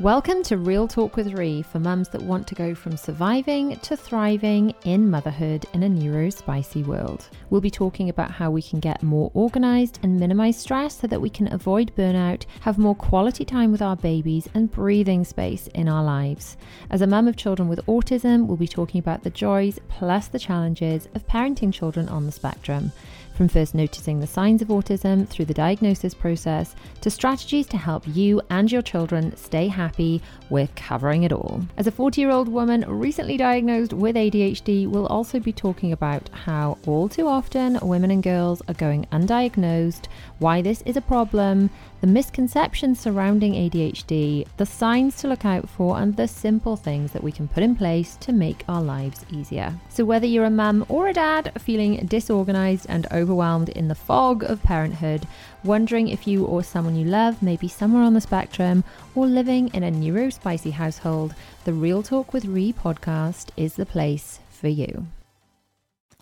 Welcome to Real Talk with Rhi for mums that want to go from surviving to thriving in motherhood in a neurospicy world. We'll be talking about how we can get more organized and minimize stress so that we can avoid burnout, have more quality time with our babies, and breathing space in our lives. As a mum of children with autism, we'll be talking about the joys plus the challenges of parenting children on the spectrum from first noticing the signs of autism through the diagnosis process to strategies to help you and your children stay happy, we're covering it all. As a 40 year old woman recently diagnosed with ADHD, we'll also be talking about how all too often women and girls are going undiagnosed, why this is a problem, the misconceptions surrounding ADHD, the signs to look out for, and the simple things that we can put in place to make our lives easier. So, whether you're a mum or a dad feeling disorganized and overwhelmed in the fog of parenthood, wondering if you or someone you love may be somewhere on the spectrum, or living in a neurospicy household, the Real Talk with Rhi podcast is the place for you.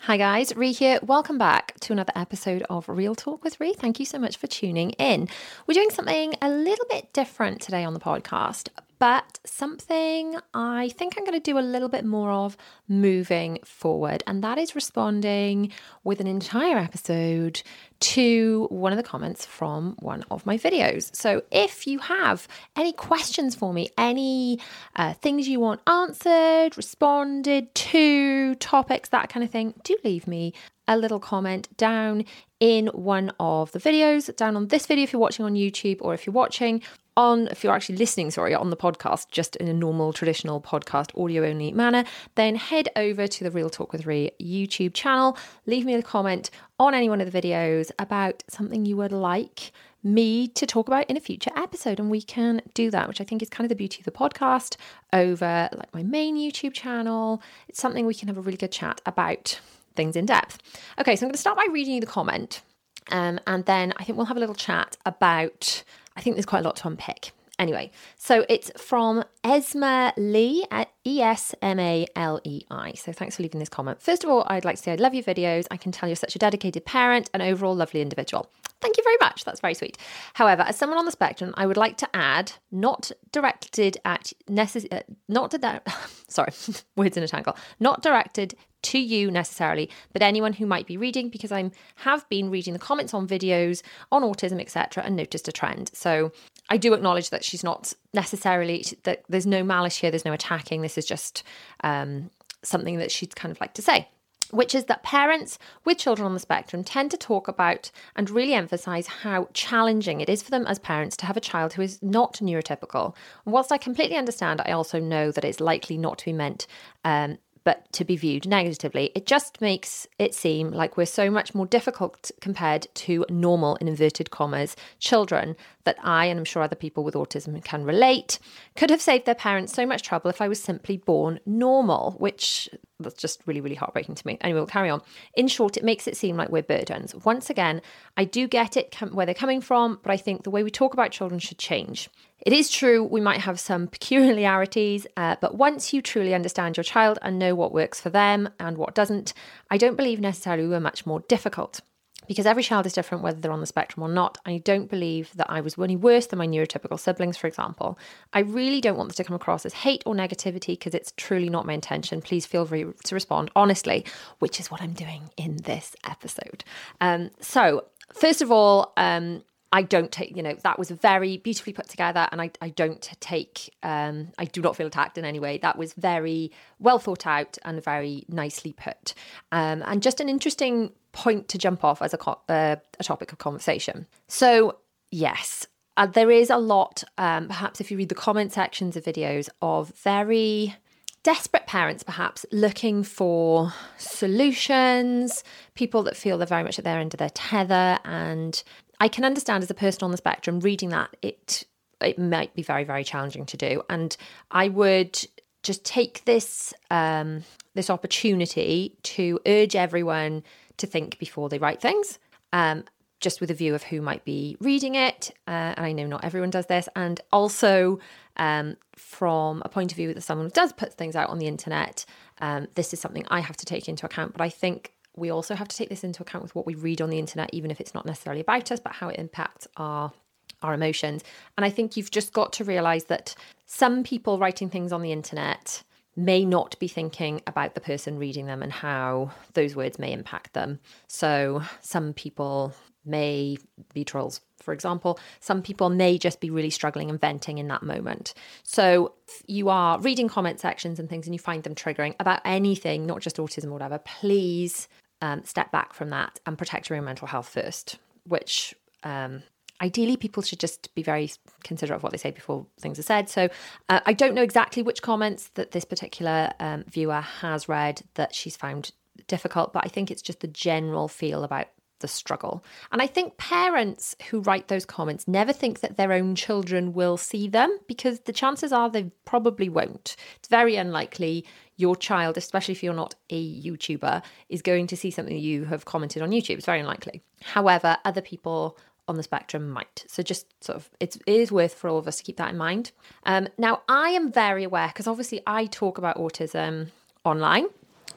Hi guys, Rhi here. Welcome back to another episode of Real Talk with Rhi. Thank you so much for tuning in. We're doing something a little bit different today on the podcast, but something I think I'm going to do a little bit more of moving forward, and that is responding with an entire episode to one of the comments from one of my videos. So, if you have any questions for me, any uh, things you want answered, responded to, topics, that kind of thing, do leave me a little comment down in one of the videos, down on this video if you're watching on YouTube, or if you're watching on, if you're actually listening, sorry, on the podcast, just in a normal traditional podcast audio only manner, then head over to the Real Talk with Rhi YouTube channel. Leave me a comment on any one of the videos about something you would like me to talk about in a future episode and we can do that which i think is kind of the beauty of the podcast over like my main youtube channel it's something we can have a really good chat about things in depth okay so i'm going to start by reading you the comment um, and then i think we'll have a little chat about I think there's quite a lot to unpick. Anyway, so it's from Esma Lee at E S M A L E I. So thanks for leaving this comment. First of all, I'd like to say I love your videos. I can tell you're such a dedicated parent and overall lovely individual. Thank you very much. That's very sweet. However, as someone on the spectrum, I would like to add, not directed at necess- uh, not to that. sorry, words in a tangle. Not directed to you necessarily, but anyone who might be reading because I have been reading the comments on videos on autism, etc., and noticed a trend. So I do acknowledge that she's not necessarily that there's no malice here, there's no attacking. This is just um, something that she'd kind of like to say which is that parents with children on the spectrum tend to talk about and really emphasize how challenging it is for them as parents to have a child who is not neurotypical. And whilst I completely understand, I also know that it's likely not to be meant um, but to be viewed negatively. It just makes it seem like we're so much more difficult compared to normal, in inverted commas, children that I, and I'm sure other people with autism can relate, could have saved their parents so much trouble if I was simply born normal, which that's just really, really heartbreaking to me. Anyway, we'll carry on. In short, it makes it seem like we're burdens. Once again, I do get it where they're coming from, but I think the way we talk about children should change. It is true we might have some peculiarities, uh, but once you truly understand your child and know what works for them and what doesn't, I don't believe necessarily we're much more difficult because every child is different whether they're on the spectrum or not. I don't believe that I was any worse than my neurotypical siblings, for example. I really don't want this to come across as hate or negativity because it's truly not my intention. Please feel free to respond honestly, which is what I'm doing in this episode. Um, so, first of all, um, I don't take, you know, that was very beautifully put together and I, I don't take, um, I do not feel attacked in any way. That was very well thought out and very nicely put. Um, and just an interesting point to jump off as a, co- uh, a topic of conversation. So, yes, uh, there is a lot, um, perhaps if you read the comment sections of videos, of very desperate parents, perhaps looking for solutions, people that feel they're very much at their end of their tether and I can understand as a person on the spectrum reading that it it might be very very challenging to do, and I would just take this um, this opportunity to urge everyone to think before they write things. Um, just with a view of who might be reading it. Uh, and I know not everyone does this. And also, um, from a point of view that someone does put things out on the internet, um, this is something I have to take into account. But I think we also have to take this into account with what we read on the internet, even if it's not necessarily about us, but how it impacts our our emotions. And I think you've just got to realize that some people writing things on the internet may not be thinking about the person reading them and how those words may impact them. So some people may be trolls, for example. Some people may just be really struggling and venting in that moment. So you are reading comment sections and things and you find them triggering about anything, not just autism or whatever, please um, step back from that and protect your own mental health first, which um, ideally people should just be very considerate of what they say before things are said. So uh, i don't know exactly which comments that this particular um, viewer has read that she's found difficult but i think it's just the general feel about the struggle and i think parents who write those comments never think that their own children will see them because the chances are they probably won't it's very unlikely your child especially if you're not a youtuber is going to see something you have commented on youtube it's very unlikely however other people on the spectrum might. So just sort of it's, it is worth for all of us to keep that in mind. Um, now I am very aware because obviously I talk about autism online.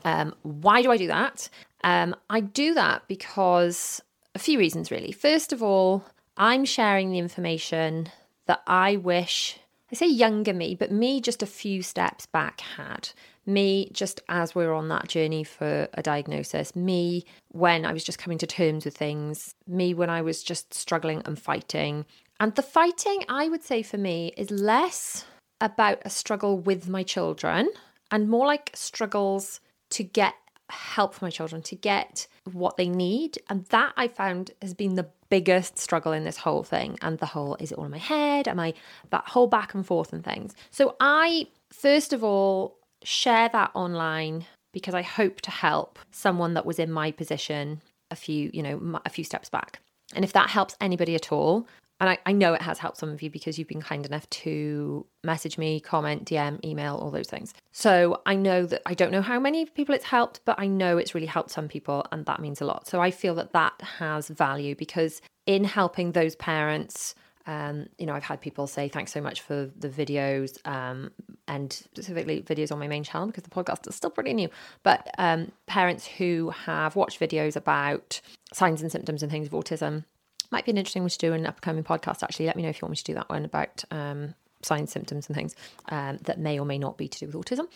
Um, why do I do that? Um, I do that because a few reasons really. First of all, I'm sharing the information that I wish I say younger me, but me just a few steps back had me just as we are on that journey for a diagnosis, me when I was just coming to terms with things, me when I was just struggling and fighting. And the fighting, I would say for me, is less about a struggle with my children and more like struggles to get help for my children, to get what they need. And that I found has been the biggest struggle in this whole thing. And the whole is it all in my head? Am I that whole back and forth and things? So I, first of all, share that online because I hope to help someone that was in my position a few, you know, a few steps back. And if that helps anybody at all, and I, I know it has helped some of you because you've been kind enough to message me, comment, DM, email, all those things. So I know that I don't know how many people it's helped, but I know it's really helped some people, and that means a lot. So I feel that that has value because in helping those parents um, you know, I've had people say thanks so much for the videos um, and specifically videos on my main channel because the podcast is still pretty new. But um, parents who have watched videos about signs and symptoms and things of autism might be an interesting one to do in an upcoming podcast. Actually, let me know if you want me to do that one about um, signs, symptoms, and things um, that may or may not be to do with autism.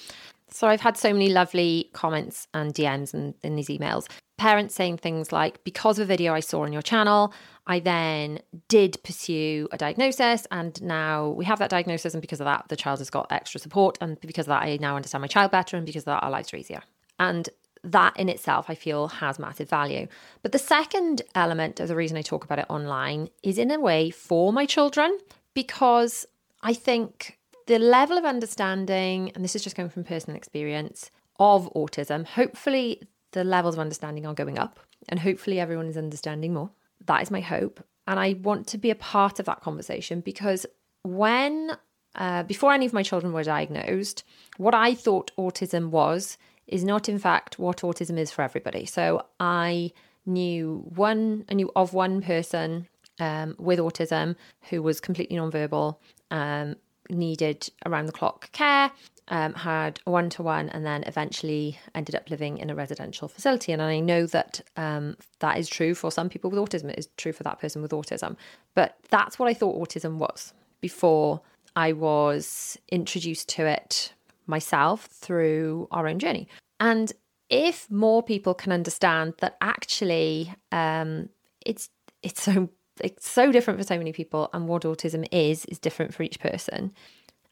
So I've had so many lovely comments and DMs and in these emails. Parents saying things like, because of a video I saw on your channel, I then did pursue a diagnosis, and now we have that diagnosis. And because of that, the child has got extra support. And because of that, I now understand my child better. And because of that, our lives are easier. And that in itself, I feel, has massive value. But the second element of the reason I talk about it online is in a way for my children, because I think the level of understanding, and this is just coming from personal experience, of autism, hopefully the levels of understanding are going up, and hopefully everyone is understanding more. That is my hope. And I want to be a part of that conversation because when, uh, before any of my children were diagnosed, what I thought autism was is not, in fact, what autism is for everybody. So I knew one, I knew of one person um, with autism who was completely nonverbal, um, needed around the clock care, um, had one to one, and then eventually ended up living in a residential facility. And I know that um, that is true for some people with autism. It is true for that person with autism. But that's what I thought autism was before I was introduced to it myself through our own journey. And if more people can understand that actually um, it's it's so it's so different for so many people, and what autism is is different for each person.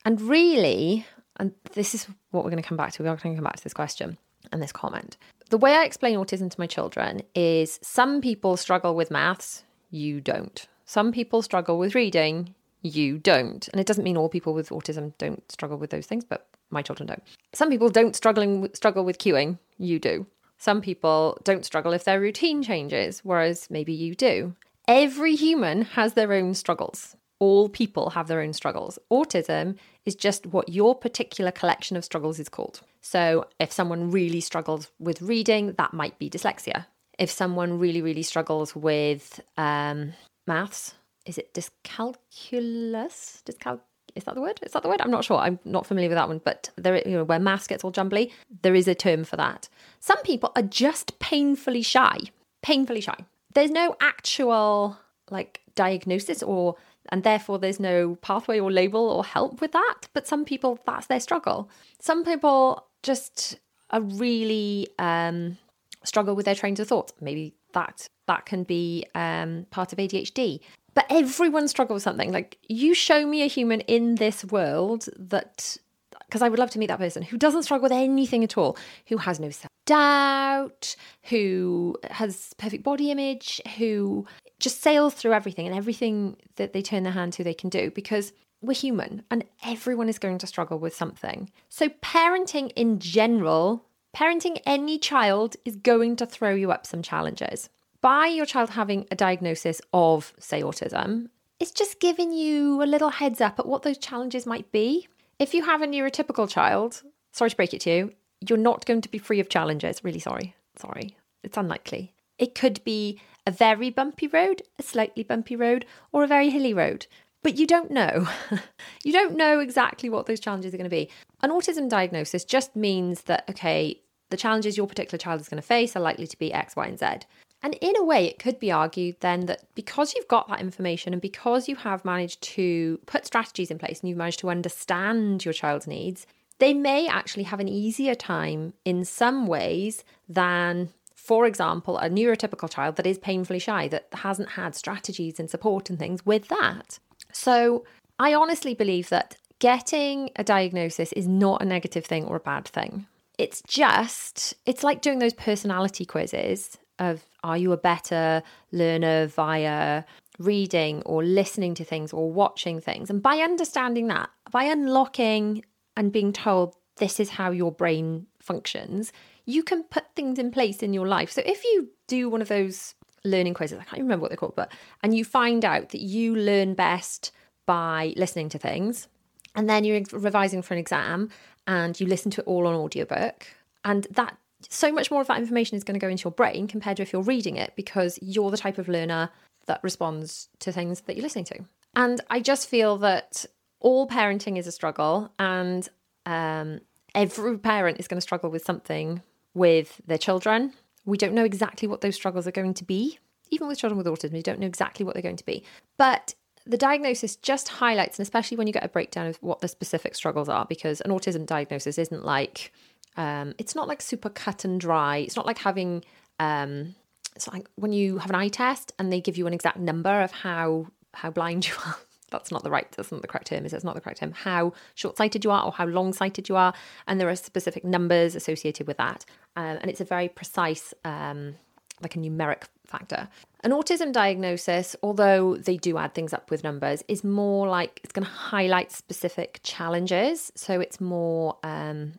And really, and this is what we're going to come back to. We are going to come back to this question and this comment. The way I explain autism to my children is some people struggle with maths, you don't. Some people struggle with reading, you don't. And it doesn't mean all people with autism don't struggle with those things, but my children don't. Some people don't struggling struggle with queuing, you do. Some people don't struggle if their routine changes, whereas maybe you do. Every human has their own struggles. All people have their own struggles. Autism is just what your particular collection of struggles is called. So, if someone really struggles with reading, that might be dyslexia. If someone really, really struggles with um, maths, is it dyscalculus? Dyscal- is that the word? Is that the word? I'm not sure. I'm not familiar with that one, but there, you know, where maths gets all jumbly, there is a term for that. Some people are just painfully shy, painfully shy there's no actual like diagnosis or and therefore there's no pathway or label or help with that. But some people, that's their struggle. Some people just are really um, struggle with their trains of thought. Maybe that that can be um, part of ADHD. But everyone struggles with something. Like you show me a human in this world that because I would love to meet that person who doesn't struggle with anything at all, who has no self doubt, who has perfect body image, who just sails through everything and everything that they turn their hand to, they can do because we're human and everyone is going to struggle with something. So, parenting in general, parenting any child is going to throw you up some challenges. By your child having a diagnosis of, say, autism, it's just giving you a little heads up at what those challenges might be. If you have a neurotypical child, sorry to break it to you, you're not going to be free of challenges. Really sorry. Sorry. It's unlikely. It could be a very bumpy road, a slightly bumpy road, or a very hilly road. But you don't know. you don't know exactly what those challenges are going to be. An autism diagnosis just means that, okay, the challenges your particular child is going to face are likely to be X, Y, and Z. And in a way, it could be argued then that because you've got that information and because you have managed to put strategies in place and you've managed to understand your child's needs, they may actually have an easier time in some ways than, for example, a neurotypical child that is painfully shy, that hasn't had strategies and support and things with that. So I honestly believe that getting a diagnosis is not a negative thing or a bad thing. It's just, it's like doing those personality quizzes of are you a better learner via reading or listening to things or watching things? And by understanding that, by unlocking and being told this is how your brain functions, you can put things in place in your life. So if you do one of those learning quizzes, I can't remember what they're called, but and you find out that you learn best by listening to things, and then you're revising for an exam and you listen to it all on audiobook, and that so much more of that information is going to go into your brain compared to if you're reading it because you're the type of learner that responds to things that you're listening to. And I just feel that all parenting is a struggle, and um, every parent is going to struggle with something with their children. We don't know exactly what those struggles are going to be. Even with children with autism, we don't know exactly what they're going to be. But the diagnosis just highlights, and especially when you get a breakdown of what the specific struggles are, because an autism diagnosis isn't like um, it's not like super cut and dry. It's not like having um, it's like when you have an eye test and they give you an exact number of how how blind you are. that's not the right that's not the correct term is it's not the correct term. How short-sighted you are or how long-sighted you are. And there are specific numbers associated with that. Um, and it's a very precise um, like a numeric factor. An autism diagnosis although they do add things up with numbers is more like it's going to highlight specific challenges. So it's more um,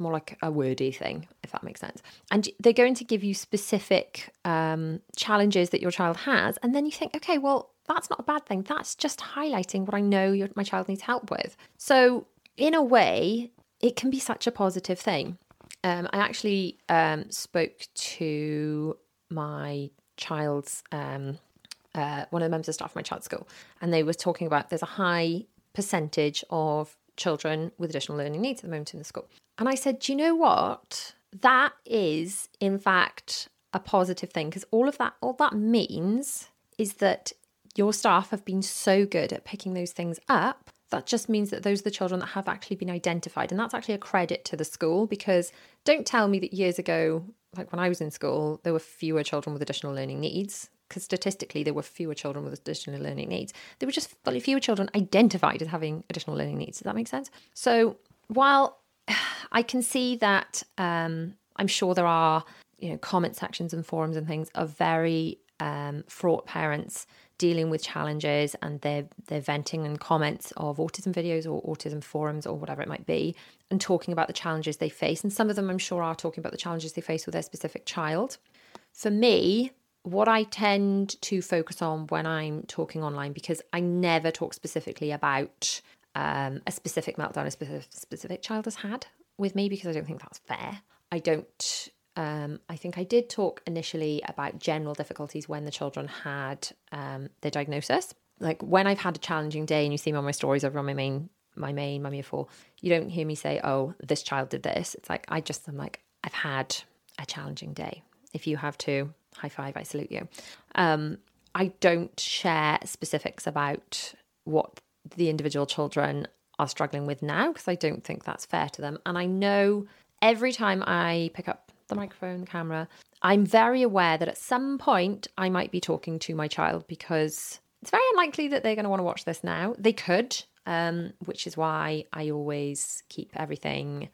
more like a wordy thing, if that makes sense. And they're going to give you specific um, challenges that your child has. And then you think, okay, well, that's not a bad thing. That's just highlighting what I know your, my child needs help with. So, in a way, it can be such a positive thing. Um, I actually um, spoke to my child's, um, uh, one of the members of staff of my child's school, and they were talking about there's a high percentage of children with additional learning needs at the moment in the school. And I said, Do you know what? That is, in fact, a positive thing because all of that, all that means is that your staff have been so good at picking those things up. That just means that those are the children that have actually been identified. And that's actually a credit to the school because don't tell me that years ago, like when I was in school, there were fewer children with additional learning needs because statistically there were fewer children with additional learning needs. There were just fewer children identified as having additional learning needs. Does that make sense? So while I can see that um, I'm sure there are you know comment sections and forums and things of very um, fraught parents dealing with challenges and they're they're venting and comments of autism videos or autism forums or whatever it might be and talking about the challenges they face and some of them I'm sure are talking about the challenges they face with their specific child. For me, what I tend to focus on when I'm talking online because I never talk specifically about um, a specific meltdown a specific, child has had with me because I don't think that's fair. I don't. Um, I think I did talk initially about general difficulties when the children had um, their diagnosis. Like when I've had a challenging day, and you see me on my stories over on my main my main mummy of four, you don't hear me say, "Oh, this child did this." It's like I just am like, I've had a challenging day. If you have too, high five, I salute you. Um, I don't share specifics about what the individual children are struggling with now because I don't think that's fair to them. And I know every time I pick up the microphone, the camera, I'm very aware that at some point I might be talking to my child because it's very unlikely that they're going to want to watch this now. They could, um, which is why I always keep everything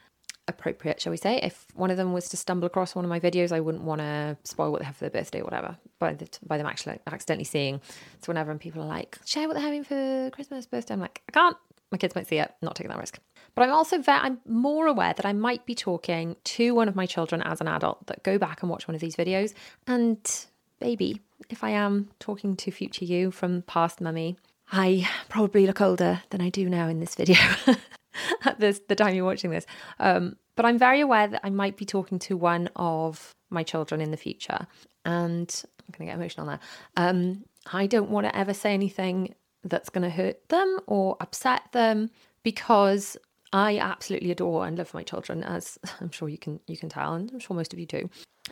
appropriate, shall we say. If one of them was to stumble across one of my videos, I wouldn't want to spoil what they have for their birthday or whatever by, the, by them actually accidentally seeing. So whenever people are like, share what they're having for Christmas, birthday, I'm like, I can't. My kids might see it, not taking that risk. But I'm also very, I'm more aware that I might be talking to one of my children as an adult that go back and watch one of these videos. And baby, if I am talking to future you from past mummy, I probably look older than I do now in this video at this the time you're watching this. Um, but I'm very aware that I might be talking to one of my children in the future, and I'm going to get emotional now. Um, I don't want to ever say anything that's going to hurt them or upset them because I absolutely adore and love my children, as I'm sure you can you can tell, and I'm sure most of you do.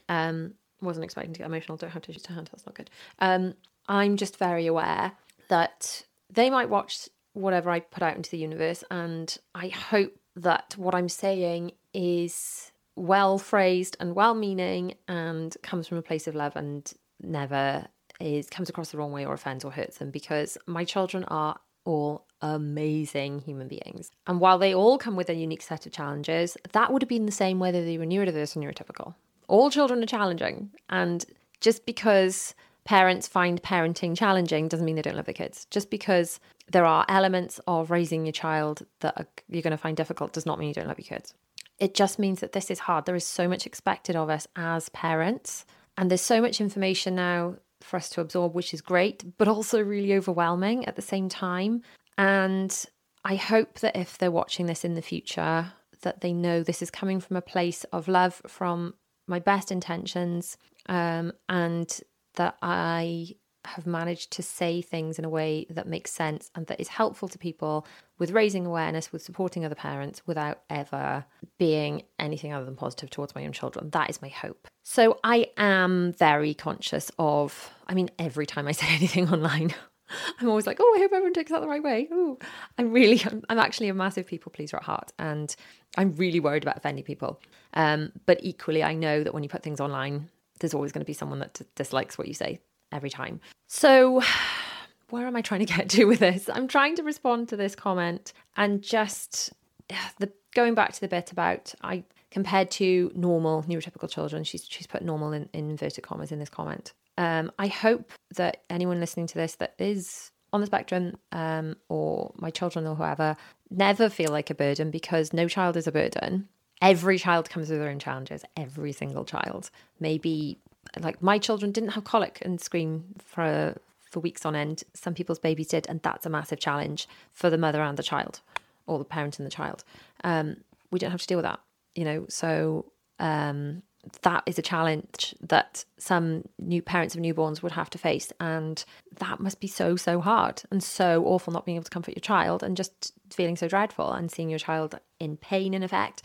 Um, wasn't expecting to get emotional. Don't have tissues to hand. That's not good. Um, I'm just very aware that they might watch whatever I put out into the universe, and I hope that what I'm saying is well phrased and well meaning and comes from a place of love and never is comes across the wrong way or offends or hurts them because my children are all amazing human beings. And while they all come with a unique set of challenges, that would have been the same whether they were neurodiverse or neurotypical. All children are challenging. And just because parents find parenting challenging doesn't mean they don't love their kids. Just because there are elements of raising your child that are, you're going to find difficult does not mean you don't love your kids. It just means that this is hard. There is so much expected of us as parents. And there's so much information now for us to absorb, which is great, but also really overwhelming at the same time. And I hope that if they're watching this in the future, that they know this is coming from a place of love from my best intentions um, and that I have managed to say things in a way that makes sense and that is helpful to people with raising awareness, with supporting other parents without ever being anything other than positive towards my own children. That is my hope. So I am very conscious of, I mean, every time I say anything online, I'm always like, oh, I hope everyone takes that the right way. Ooh. I'm really, I'm, actually a massive people pleaser at heart, and I'm really worried about offending people. Um, but equally, I know that when you put things online, there's always going to be someone that dislikes what you say every time. So, where am I trying to get to with this? I'm trying to respond to this comment and just the going back to the bit about I compared to normal neurotypical children. She's she's put normal in, in inverted commas in this comment. Um, I hope that anyone listening to this that is on the spectrum um, or my children or whoever never feel like a burden because no child is a burden. Every child comes with their own challenges. Every single child. Maybe like my children didn't have colic and scream for for weeks on end. Some people's babies did, and that's a massive challenge for the mother and the child, or the parent and the child. Um, we don't have to deal with that, you know. So um, that is a challenge that some new parents of newborns would have to face and that must be so so hard and so awful not being able to comfort your child and just feeling so dreadful and seeing your child in pain in effect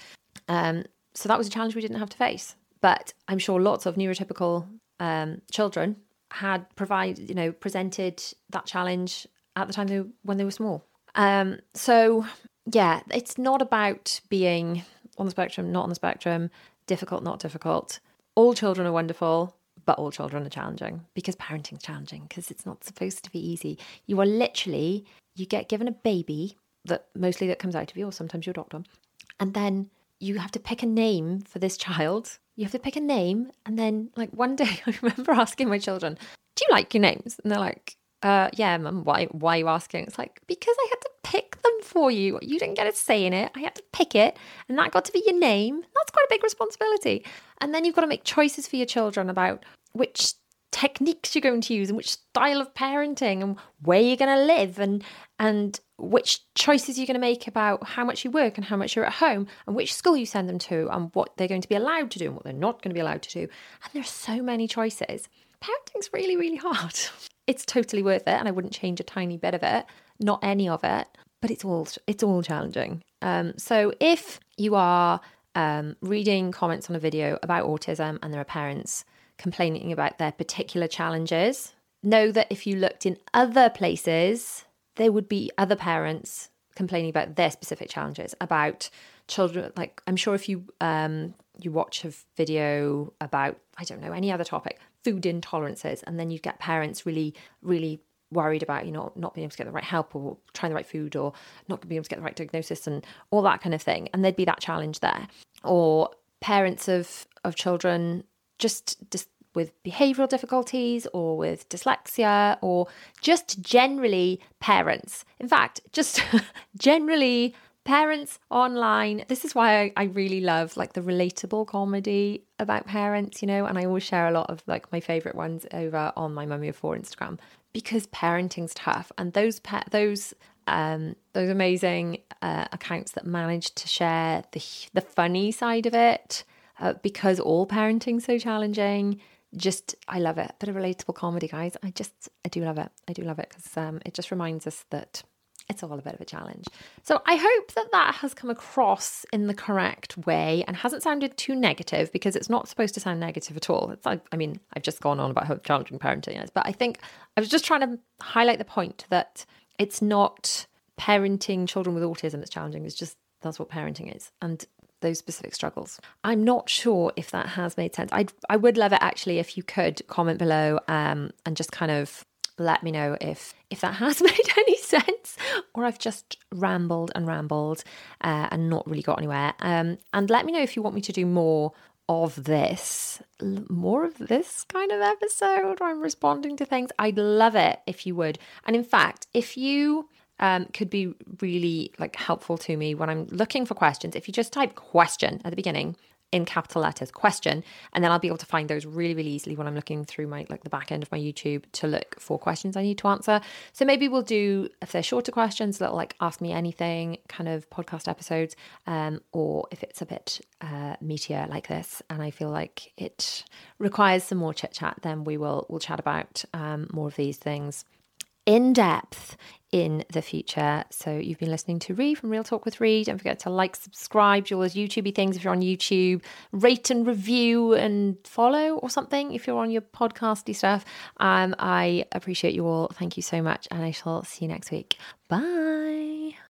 um, so that was a challenge we didn't have to face but i'm sure lots of neurotypical um, children had provided you know presented that challenge at the time they, when they were small um, so yeah it's not about being on the spectrum not on the spectrum difficult, not difficult. All children are wonderful, but all children are challenging because parenting's challenging because it's not supposed to be easy. You are literally, you get given a baby that mostly that comes out of you, or sometimes your doctor, and then you have to pick a name for this child. You have to pick a name, and then like one day I remember asking my children, "Do you like your names?" And they're like, uh, "Yeah, mum. Why? Why are you asking?" It's like because I had to pick them for you. You didn't get a say in it. I had to pick it, and that got to be your name. That's quite a big responsibility. And then you've got to make choices for your children about which techniques you're going to use and which style of parenting and where you're going to live and and which choices you're going to make about how much you work and how much you're at home and which school you send them to and what they're going to be allowed to do and what they're not going to be allowed to do. And there's so many choices. Parenting's really really hard. It's totally worth it and i wouldn't change a tiny bit of it not any of it but it's all it's all challenging. Um, so if you are um, reading comments on a video about autism and there are parents complaining about their particular challenges, know that if you looked in other places, there would be other parents complaining about their specific challenges about children like i'm sure if you um you watch a video about i don't know any other topic food intolerances and then you get parents really really worried about you know not being able to get the right help or trying the right food or not being able to get the right diagnosis and all that kind of thing and there'd be that challenge there. Or parents of of children just just with behavioral difficulties or with dyslexia or just generally parents. In fact just generally parents online. This is why I, I, really love like the relatable comedy about parents you know and i always share a lot of like my favorite ones over on my mummy of four instagram because parenting's tough and those pa- those um those amazing uh, accounts that manage to share the the funny side of it uh, because all parenting's so challenging just i love it bit of relatable comedy guys i just i do love it i do love it because um it just reminds us that it's all a bit of a challenge. So I hope that that has come across in the correct way and hasn't sounded too negative because it's not supposed to sound negative at all. It's like, I mean, I've just gone on about how challenging parenting is, but I think I was just trying to highlight the point that it's not parenting children with autism that's challenging. It's just that's what parenting is. And those specific struggles. I'm not sure if that has made sense. I I would love it actually if you could comment below um, and just kind of let me know if if that has made any sense or I've just rambled and rambled uh, and not really got anywhere. Um, and let me know if you want me to do more of this, more of this kind of episode where I'm responding to things. I'd love it if you would. And in fact, if you um, could be really like helpful to me when I'm looking for questions. If you just type question at the beginning in capital letters question and then i'll be able to find those really really easily when i'm looking through my like the back end of my youtube to look for questions i need to answer so maybe we'll do if they're shorter questions little like ask me anything kind of podcast episodes um, or if it's a bit uh, meatier like this and i feel like it requires some more chit chat then we will we'll chat about um, more of these things in depth in the future. So you've been listening to Rhi from Real Talk with Rhi. Don't forget to like, subscribe, do all those YouTubey things if you're on YouTube, rate and review and follow or something if you're on your podcasty stuff. Um, I appreciate you all. Thank you so much, and I shall see you next week. Bye.